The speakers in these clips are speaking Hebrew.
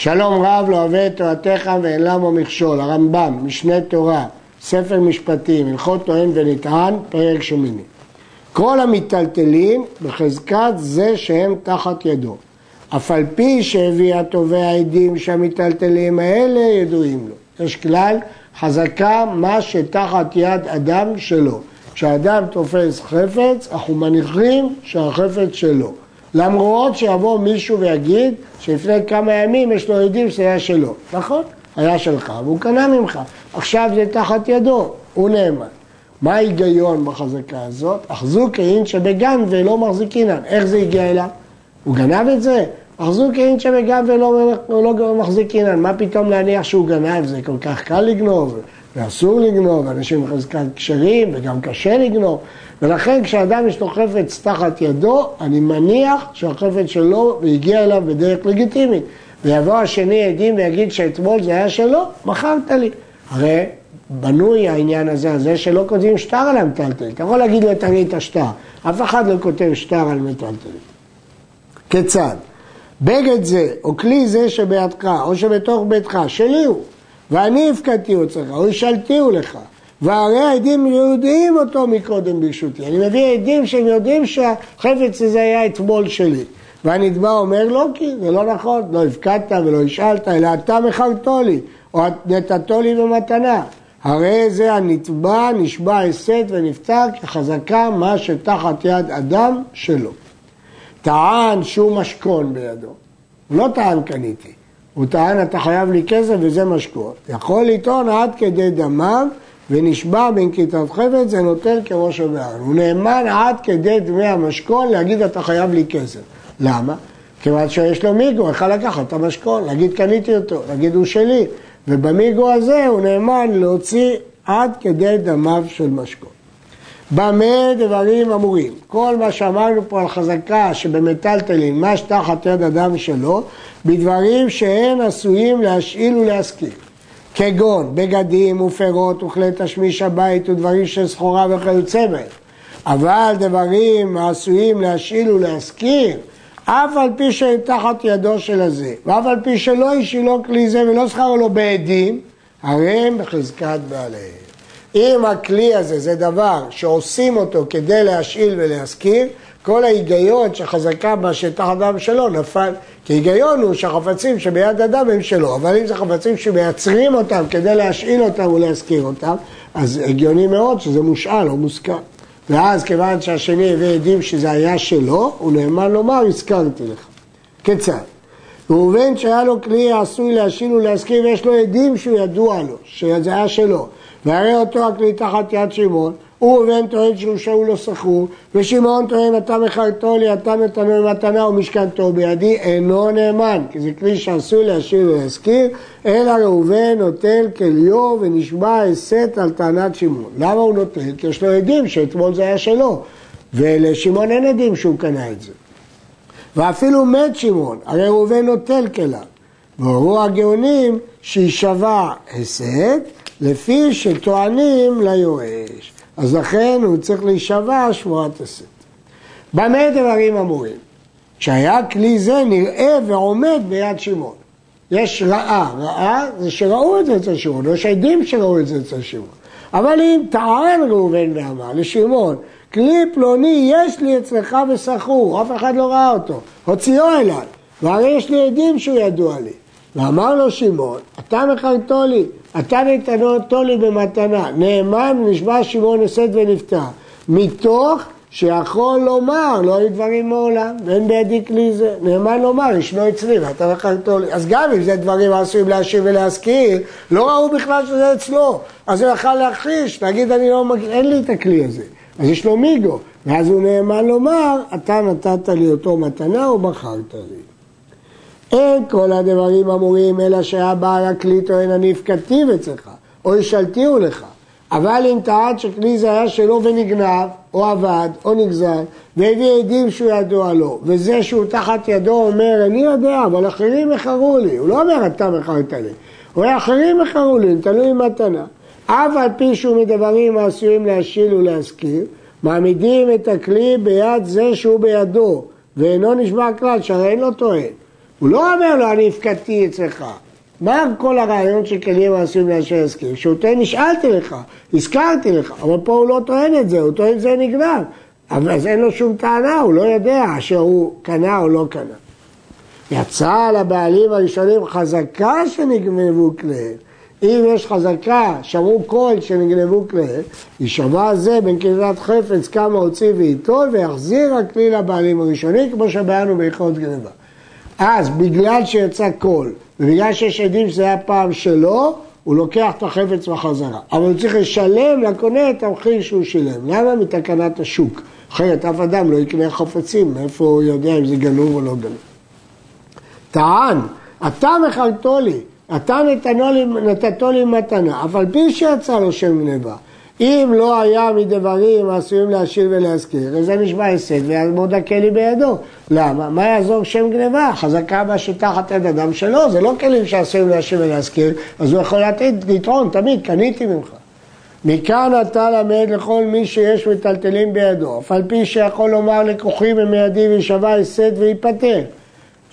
שלום רב לא אוהב את תורתך ואין למה מכשול, הרמב"ם, משנה תורה, ספר משפטים, הלכות טוען ונטען, פרק שמיני. כל המיטלטלים בחזקת זה שהם תחת ידו. אף על פי שהביא התובע עדים שהמיטלטלים האלה ידועים לו. יש כלל, חזקה מה שתחת יד אדם שלו. כשאדם תופס חפץ, אנחנו מניחים שהחפץ שלו. למרות שיבוא מישהו ויגיד שלפני כמה ימים יש לו עדים שזה היה שלו. נכון, היה שלך והוא קנה ממך. עכשיו זה תחת ידו, הוא נאמן. מה ההיגיון בחזקה הזאת? אחזו כאין שבגן ולא מחזיקינן. איך זה הגיע אליו? הוא גנב את זה? אחזו כאין שבגן ולא לא מחזיקינן. מה פתאום להניח שהוא גנב? זה כל כך קל לגנוב. ואסור לגנוב, אנשים בחזקת כשרים וגם קשה לגנוב, ולכן כשאדם יש לו חפץ תחת ידו, אני מניח שהחפץ שלו והגיע אליו בדרך לגיטימית. ויבוא השני עדים ויגיד שאתמול זה היה שלו, מכרת לי. הרי בנוי העניין הזה, הזה שלא כותבים שטר על המטלטל. אתה יכול להגיד לו תראי את השטר, אף אחד לא כותב שטר על מטלטלים. כיצד? בגד זה, או כלי זה שבידך, או שבתוך ביתך, שלי הוא. ואני הפקדתי אצלך, או השלתיהו לך. והרי העדים יודעים אותו מקודם ברשותי. אני מביא עדים שהם יודעים שהחפץ הזה היה אתמול שלי. והנתבע אומר לא כי זה לא נכון, לא הפקדת ולא השאלת, אלא אתה מכרתו לי, או נתתו לי במתנה. הרי זה הנתבע נשבע הסת ונפטר כחזקה מה שתחת יד אדם שלו. טען שהוא משכון בידו. לא טען קניתי. הוא טען אתה חייב לי כסף וזה משקוע. יכול לטעון עד כדי דמיו ונשבע בנקיטת חפץ זה נוטל כראש הבעל. הוא נאמן עד כדי דמי המשכון להגיד אתה חייב לי כסף. למה? כיוון שיש לו מיגו, יכול לקחת את המשכון, להגיד קניתי אותו, להגיד הוא שלי. ובמיגו הזה הוא נאמן להוציא עד כדי דמיו של משכון. במה דברים אמורים? כל מה שאמרנו פה על חזקה שבמטלטלין, מה שתחת יד אדם שלו, בדברים שאין עשויים להשאיל ולהשכיר. כגון בגדים ופירות וכלי תשמיש הבית ודברים של סחורה וכיוצא בהם. אבל דברים העשויים להשאיל ולהשכיר, אף על פי שהם תחת ידו של הזה, ואף על פי שלא השאילו כלי זה ולא שכרו לו בעדים, הרי הם בחזקת בעליהם. אם הכלי הזה זה דבר שעושים אותו כדי להשאיל ולהשכיר, כל ההיגיון שחזקה בשטח אדם שלו נפל. כי ההיגיון הוא שהחפצים שביד אדם הם שלו, אבל אם זה חפצים שמייצרים אותם כדי להשאיל אותם ולהשכיר אותם, אז הגיוני מאוד שזה מושאל או מושכר. ואז כיוון שהשני הביא עדים שזה היה שלו, הוא נאמן לומר, הזכרתי לך. כיצד? ראובן שהיה לו כלי עשוי להשאיל ולהשכיר ויש לו עדים שהוא ידוע לו, שזה היה שלו. והרי אותו הכלי תחת יד שמעון, הוא ראובן טוען שהוא שאול לא סחור, ושמעון טוען אתה מכרתו לי, אתה נתנו במתנה ומשכנתו בידי, אינו נאמן, כי זה כלי שעשוי להשאיר ולהזכיר, אלא ראובן נוטל כליו ונשבע הסת על טענת שמעון. למה הוא נוטל? כי יש לו עדים שאתמול זה היה שלו, ולשמעון אין עדים שהוא קנה את זה. ואפילו מת שמעון, הרי ראובן נוטל כליו. והורו הגאונים שישבע הסת, לפי שטוענים ליורש. אז לכן הוא צריך להישבע שבועת הסת. במה דברים אמורים? כשהיה כלי זה נראה ועומד ביד שמעון. יש רעה, רעה זה שראו את זה אצל שמעון, יש עדים שראו את זה אצל שמעון. אבל אם טען ראובן ואמר לשמעון, כלי פלוני יש לי אצלך בסחור, אף אחד לא ראה אותו, הוציאו אליי, והרי יש לי עדים שהוא ידוע לי. ואמר לו שמעון, אתה מכרתו לי, אתה נתנו לי במתנה, נאמן נשבע שמעון הסד ונפטר, מתוך שיכול לומר, לא היו דברים מעולם, ואין בידי כלי זה, נאמן לומר, ישנו אצלי ואתה מכרתו לי. אז גם אם זה דברים עשויים להשיב ולהזכיר, לא ראו בכלל שזה אצלו, אז הוא יכל להכחיש, להגיד אני לא אין לי את הכלי הזה. אז יש לו מיגו, ואז הוא נאמן לומר, אתה נתת לי אותו מתנה או מכרת לי. אין כל הדברים אמורים אלא שהיה בעל הכלי טוען אני הפקדתיו אצלך, או השלתיהו לך. אבל אם טען שכלי זה היה שלו ונגנב, או עבד, או נגזל, והביא עדים שהוא ידוע לו, וזה שהוא תחת ידו אומר, אני יודע, אבל אחרים מכרו לי. הוא לא אומר, אתה מכרת לי. הוא אומר, אחרים מכרו לי, תלוי מתנה. אף על פי שהוא מדברים העשויים להשיל ולהזכיר, מעמידים את הכלי ביד זה שהוא בידו, ואינו נשבע כלל, שהרי אין לו טוען. הוא לא אומר לו, אני הפקדתי אצלך. מה כל הרעיון של כלים העשויים לאשר הסכים? שהוא טוען, נשאלתי לך, הזכרתי לך, אבל פה הוא לא טוען את זה, הוא טוען זה נגנב. אז אין לו שום טענה, הוא לא יודע שהוא קנה או לא קנה. יצא על הבעלים הראשונים חזקה שנגנבו כליהם. אם יש חזקה, שמעו קול שנגנבו כליהם, יישמע זה בין קריאת חפץ כמה הוציא וייטול ויחזיר הכלי לבעלים הראשונים כמו שבענו ביכולת גנבה. אז בגלל שיצא קול ובגלל שיש עדים שזה היה פעם שלו, הוא לוקח את החפץ בחזרה. אבל הוא צריך לשלם לקונה את המחיר שהוא שילם. למה? מתקנת השוק. אחרת אף אדם לא יקנה חפצים, מאיפה הוא יודע אם זה גנוב או לא גנוב. טען, אתה מכרתו לי, אתה נתתו לי מתנה, אף על פי שיצא לו שם גניבה. אם לא היה מדברים העשויים להשאיר ולהזכיר, אז זה נשמע הסד ויעמוד הכלי בידו. למה? מה יעזור שם גניבה? חזקה בה שתחת יד אדם שלו, זה לא כלים שעשויים להשאיר ולהזכיר, אז הוא יכול לטעון תמיד, קניתי ממך. מכאן אתה למד לכל מי שיש מטלטלים בידו, אף על פי שיכול לומר לקוחים ומידי וישבע הסד וייפטר.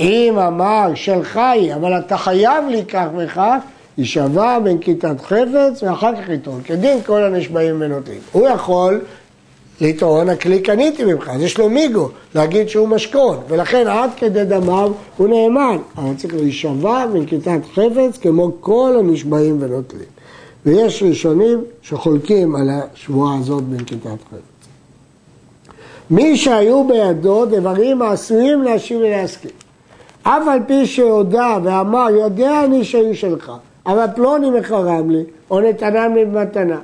אם אמר שלך היא, אבל אתה חייב לי כך וכך, יישבע בין כיתת חפץ ואחר כך יטעון, כדין כל הנשבעים ונותנים. הוא יכול לטעון, הכלי קניתי ממך, אז יש לו מיגו, להגיד שהוא משכון, ולכן עד כדי דמיו הוא נאמן, אבל צריך להישבע בין כיתת חפץ כמו כל הנשבעים ונוטלים. ויש ראשונים שחולקים על השבועה הזאת בין כיתת חפץ. מי שהיו בידו דברים העשויים להשיב ולהסכים. אף על פי שהודה ואמר, יודע אני שהיו שלך, אבל פלוני מחרם לי, או נתנם לי במתנה.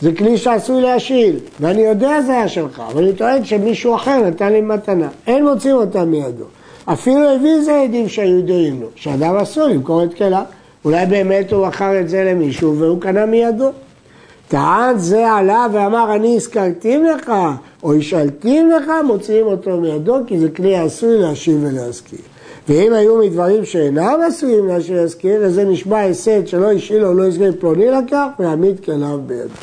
זה כלי שעשוי להשאיל, ואני יודע זה היה שלך, אבל אני טוען שמישהו אחר נתן לי מתנה. אין מוצאים אותה מידו. אפילו הביא זה עדים שהיו ידועים לו, שאדם אסור למכור את כליו. אולי באמת הוא מכר את זה למישהו והוא קנה מידו. טען זה עלה ואמר אני הזכרתים לך או השאלתים לך, מוציאים אותו מידו כי זה כלי עשוי להשיב ולהזכיר. ואם היו מדברים שאינם עשויים להשאיר להזכיר, אז זה נשמע הסד שלא השאיל או לא הסגיר פלוני לקח, ויעמיד כליו בידו.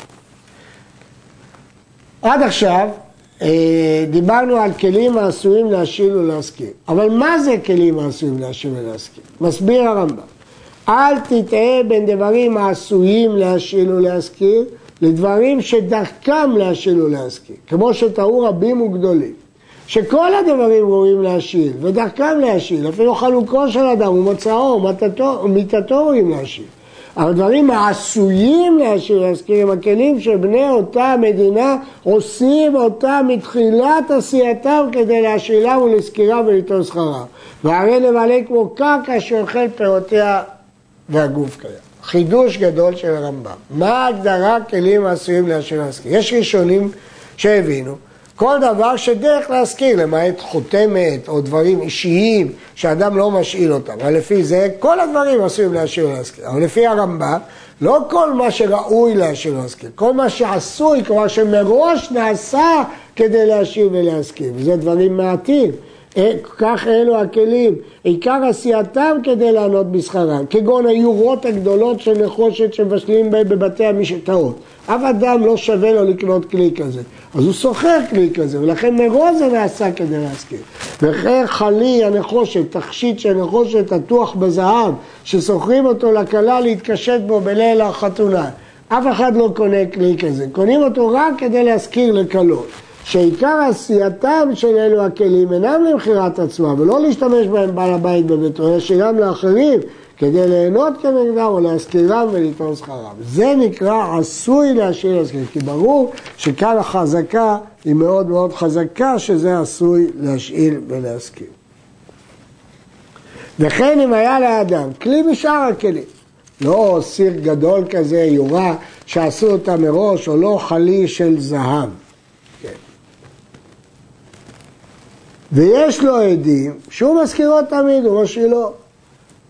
עד עכשיו אה, דיברנו על כלים העשויים להשאיל ולהזכיר. אבל מה זה כלים העשויים להשאיל ולהזכיר? מסביר הרמב"ם. אל תטעה בין דברים העשויים להשאיל ולהזכיר לדברים שדרכם להשאיל ולהזכיר, כמו שטעו רבים וגדולים. שכל הדברים ראויים להשאיל, ודרכם להשאיל, אפילו חלוקו של אדם ומוצאו ומיתתו ראויים להשאיל. אבל דברים העשויים להשאיר, להזכיר עם הכלים שבני אותה מדינה עושים אותם מתחילת עשייתם כדי להשאילם ולזכירם וליטול שכרם. והרי למלא כמו קרקע שאוכל פירותיה והגוף קיים. חידוש גדול של הרמב"ם. מה ההגדרה כלים העשויים להשאיר להזכיר? יש ראשונים שהבינו כל דבר שדרך להזכיר, למעט חותמת או דברים אישיים שאדם לא משאיל אותם. אבל לפי זה כל הדברים עשויים להשאיר ולהזכיר. אבל לפי הרמב"ם, לא כל מה שראוי להשאיר ולהזכיר, כל מה שעשוי, כלומר שמראש נעשה כדי להשאיר ולהזכיר. וזה דברים מעטים. כך אלו הכלים, עיקר עשייתם כדי לענות בשכרם, כגון היורות הגדולות של נחושת שמבשלים בהם בבתי המשקעות. אף אדם לא שווה לו לקנות כלי כזה, אז הוא שוכר כלי כזה, ולכן מראש זה נעשה כדי להזכיר. וכן חלי הנחושת, תכשיט של נחושת עטוח בזהב, ששוכרים אותו לכלה להתקשט בו בליל החתונה. אף אחד לא קונה כלי כזה, קונים אותו רק כדי להזכיר לכלות. שעיקר עשייתם של אלו הכלים אינם למכירת עצמם, ולא להשתמש בהם בעל הבית בביתו, אלא שגם לאחרים, כדי ליהנות כנגדם או להזכירם ולטעון שכרם. זה נקרא עשוי להשאיר להזכיר, כי ברור שכאן החזקה היא מאוד מאוד חזקה, שזה עשוי להשאיל ולהזכיר. וכן אם היה לאדם כלי משאר הכלים, לא סיר גדול כזה, יורה, שעשו אותה מראש, או לא חלי של זהב. ויש לו עדים שהוא מזכירו תמיד, הוא משאילו,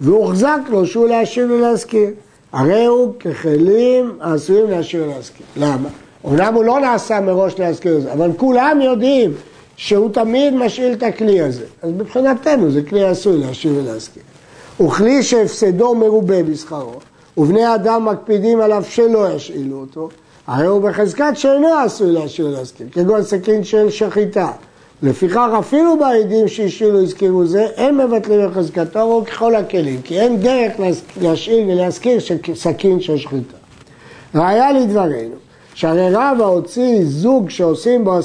והוחזק לו שהוא להשאיר ולהזכיר. הרי הוא ככלים העשויים להשאיר ולהזכיר. למה? אומנם הוא לא נעשה מראש להזכיר את זה, אבל כולם יודעים שהוא תמיד משאיל את הכלי הזה. אז מבחינתנו זה כלי עשוי להשאיר ולהזכיר. הוא כלי שהפסדו מרובה בשכרו, ובני אדם מקפידים עליו שלא ישאילו אותו, הרי הוא בחזקת שאינו עשוי להשאיר ולהזכיר, כגון סכין של שחיטה. לפיכך אפילו בעדים שהשאילו הזכירו זה, אין מבטלים לחזקתו או ככל הכלים, כי אין דרך להשאיל ולהזכיר סכין של שחיטה. ראיה לדברינו, שהרי רבא הוציא זוג שעושים בו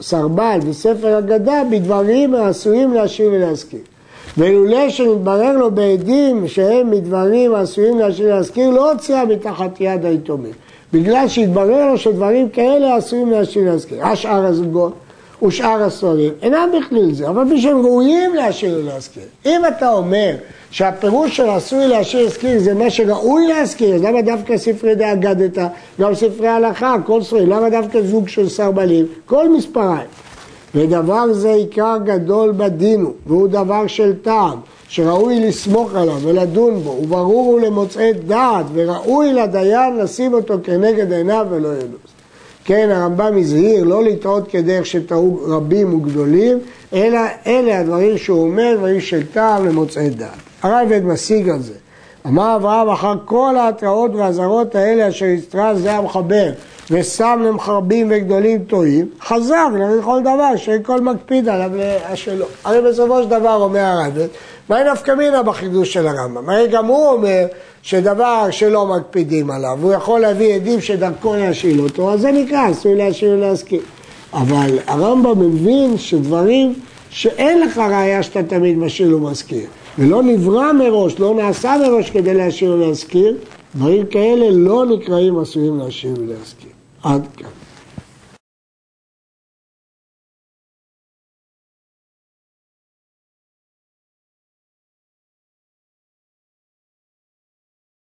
סרבל בספר אגדה בדברים העשויים להשאיר ולהזכיר. ולולא שנתברר לו בעדים שהם מדברים העשויים להשאיר ולהזכיר, לא הוציאה מתחת יד היתומים. בגלל שהתברר לו שדברים כאלה עשויים להשאיר ולהזכיר. השאר הזוגות ושאר הספרים אינם בכליל זה, אבל שהם ראויים להשאיר ולהזכיר. אם אתה אומר שהפירוש של עשוי להשאיר להזכיר זה מה שראוי להזכיר, אז למה דווקא ספרי דאגדתא, גם ספרי הלכה, כל ספרים, למה דווקא זוג של סרבלים, כל מספריים. ודבר זה עיקר גדול בדין הוא, והוא דבר של טעם, שראוי לסמוך עליו ולדון בו, וברור הוא למוצאי דעת, וראוי לדיין לשים אותו כנגד עיניו ולא ינוס. כן, הרמב"ם הזהיר לא לטעות כדרך שטעו רבים וגדולים, אלא אלה הדברים שהוא אומר, דברים של טעם למוצאי דעת. הרייבד משיג על זה. אמר אברהם אחר כל ההתראות והאזהרות האלה אשר יצטרה זה המחבר ושם למחרבים וגדולים טועים, חזר לכל דבר שאין כל מקפיד עליו השלו. הרי בסופו של דבר אומר הרייבד, מה נפקא מינה בחידוש של הרמב"ם? הרי גם הוא אומר שדבר שלא מקפידים עליו, הוא יכול להביא עדים שדרכו להשאיל אותו, אז זה נקרא, אסור להשאיל ולהזכיר. אבל הרמב"ם מבין שדברים שאין לך ראייה שאתה תמיד משאיל ומזכיר, ולא נברא מראש, לא נעשה מראש כדי להשאיר ולהזכיר, דברים כאלה לא נקראים עשויים להשאיר ולהזכיר. עד כאן.